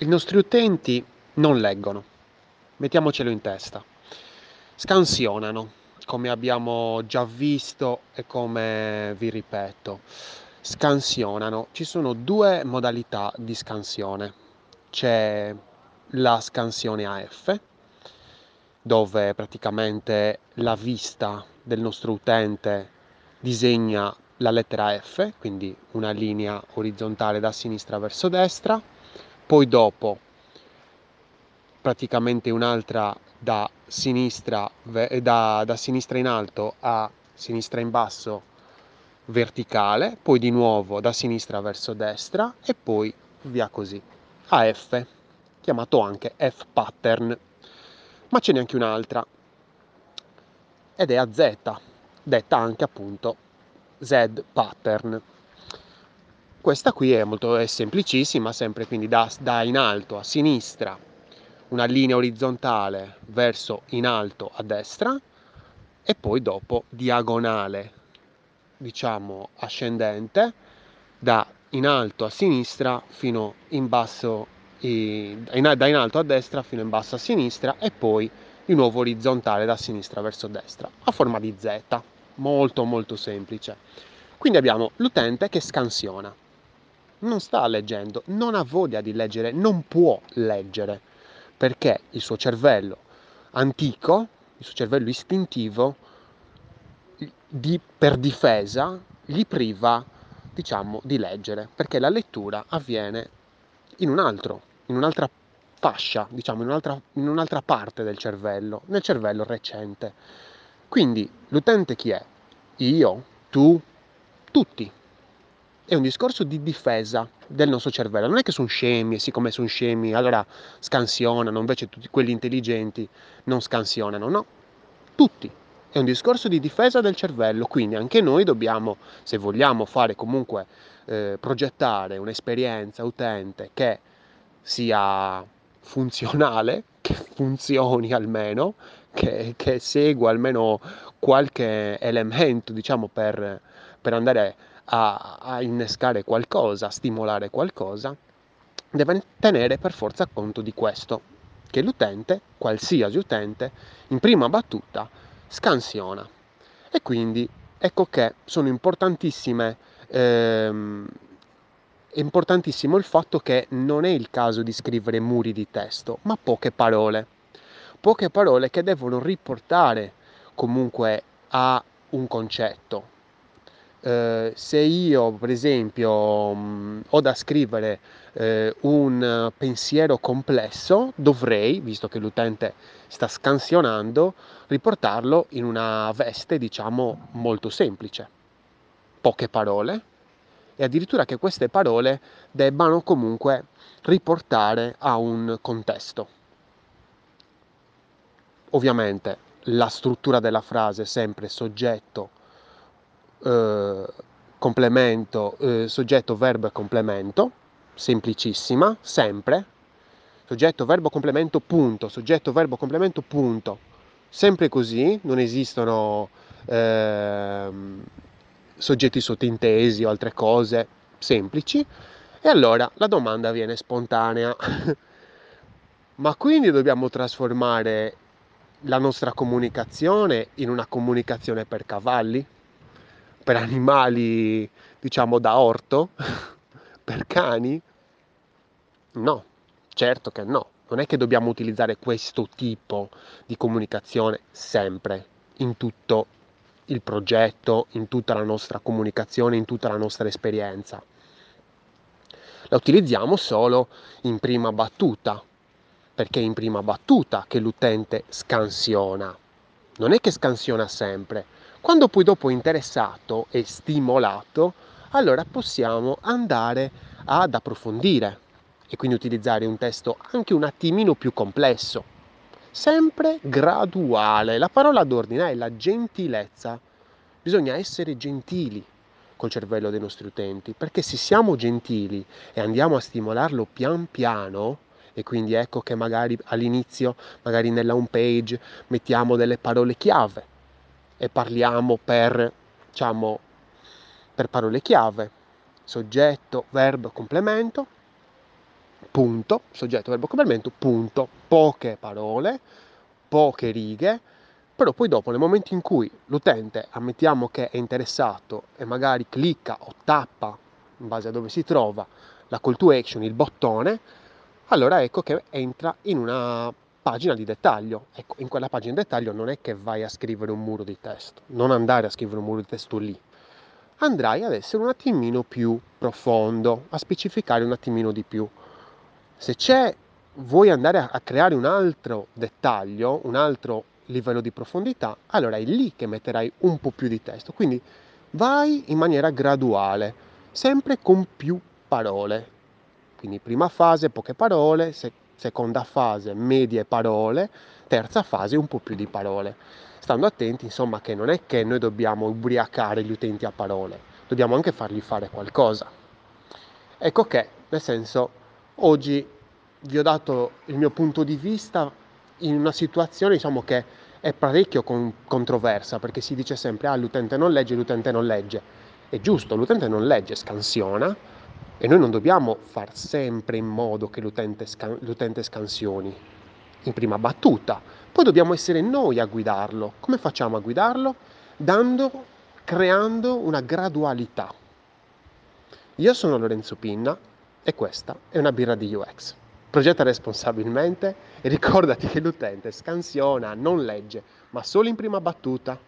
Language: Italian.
I nostri utenti non leggono, mettiamocelo in testa, scansionano, come abbiamo già visto e come vi ripeto, scansionano. Ci sono due modalità di scansione. C'è la scansione AF, dove praticamente la vista del nostro utente disegna la lettera F, quindi una linea orizzontale da sinistra verso destra, poi dopo praticamente un'altra da sinistra, da, da sinistra in alto a sinistra in basso verticale, poi di nuovo da sinistra verso destra e poi via così. A F, chiamato anche F pattern. Ma ce n'è anche un'altra ed è a Z, detta anche appunto Z pattern. Questa qui è, molto, è semplicissima, sempre quindi da, da in alto a sinistra, una linea orizzontale verso in alto a destra e poi dopo diagonale, diciamo ascendente, da in alto a sinistra fino in basso, in, da in alto a destra fino in basso a sinistra e poi di nuovo orizzontale da sinistra verso destra, a forma di Z, molto molto semplice. Quindi abbiamo l'utente che scansiona, non sta leggendo, non ha voglia di leggere, non può leggere, perché il suo cervello antico, il suo cervello istintivo, di, per difesa, gli priva, diciamo, di leggere, perché la lettura avviene in un altro, in un'altra fascia, diciamo, in un'altra, in un'altra parte del cervello, nel cervello recente. Quindi l'utente chi è? Io, tu, tutti è un discorso di difesa del nostro cervello. Non è che sono scemi e siccome sono scemi allora scansionano, invece tutti quelli intelligenti non scansionano, no. Tutti. È un discorso di difesa del cervello, quindi anche noi dobbiamo, se vogliamo fare comunque, eh, progettare un'esperienza utente che sia funzionale, che funzioni almeno, che, che segua almeno qualche elemento, diciamo, per, per andare a, a innescare qualcosa, a stimolare qualcosa, deve tenere per forza conto di questo, che l'utente, qualsiasi utente, in prima battuta scansiona. E quindi ecco che sono importantissime, ehm, è importantissimo il fatto che non è il caso di scrivere muri di testo, ma poche parole. Poche parole che devono riportare comunque a un concetto, eh, se io per esempio mh, mm, ho da scrivere eh, un pensiero complesso, dovrei, visto che l'utente sta scansionando, riportarlo in una veste diciamo molto semplice, poche parole e addirittura che queste parole debbano comunque riportare a un contesto. Ovviamente la struttura della frase è sempre soggetto, eh, complemento, eh, soggetto, verbo e complemento, semplicissima, sempre. Soggetto, verbo, complemento, punto. Soggetto, verbo, complemento, punto. Sempre così, non esistono eh, soggetti sottintesi o altre cose semplici. E allora la domanda viene spontanea. Ma quindi dobbiamo trasformare la nostra comunicazione in una comunicazione per cavalli? Per animali, diciamo, da orto, per cani? No, certo che no. Non è che dobbiamo utilizzare questo tipo di comunicazione sempre, in tutto il progetto, in tutta la nostra comunicazione, in tutta la nostra esperienza. La utilizziamo solo in prima battuta, perché è in prima battuta che l'utente scansiona. Non è che scansiona sempre, quando poi dopo è interessato e stimolato, allora possiamo andare ad approfondire e quindi utilizzare un testo anche un attimino più complesso, sempre graduale. La parola d'ordine è la gentilezza. Bisogna essere gentili col cervello dei nostri utenti, perché se siamo gentili e andiamo a stimolarlo pian piano, e quindi ecco che magari all'inizio, magari nella home page, mettiamo delle parole chiave e parliamo per, diciamo, per parole chiave, soggetto, verbo, complemento. punto, soggetto, verbo, complemento, punto, poche parole, poche righe, però poi dopo nel momento in cui l'utente ammettiamo che è interessato e magari clicca o tappa in base a dove si trova la call to action, il bottone, allora ecco che entra in una pagina di dettaglio. Ecco, in quella pagina di dettaglio non è che vai a scrivere un muro di testo, non andare a scrivere un muro di testo lì. Andrai ad essere un attimino più profondo, a specificare un attimino di più. Se c'è, vuoi andare a, a creare un altro dettaglio, un altro livello di profondità, allora è lì che metterai un po' più di testo. Quindi vai in maniera graduale, sempre con più parole. Quindi prima fase poche parole, se, seconda fase medie parole, terza fase un po' più di parole. Stando attenti, insomma, che non è che noi dobbiamo ubriacare gli utenti a parole, dobbiamo anche fargli fare qualcosa. Ecco che, nel senso, oggi vi ho dato il mio punto di vista in una situazione, diciamo, che è parecchio con- controversa, perché si dice sempre, ah, l'utente non legge, l'utente non legge. È giusto, l'utente non legge, scansiona, e noi non dobbiamo far sempre in modo che l'utente, scan- l'utente scansioni in prima battuta, poi dobbiamo essere noi a guidarlo. Come facciamo a guidarlo? Dando, creando una gradualità. Io sono Lorenzo Pinna e questa è una birra di UX. Progetta responsabilmente e ricordati che l'utente scansiona, non legge, ma solo in prima battuta.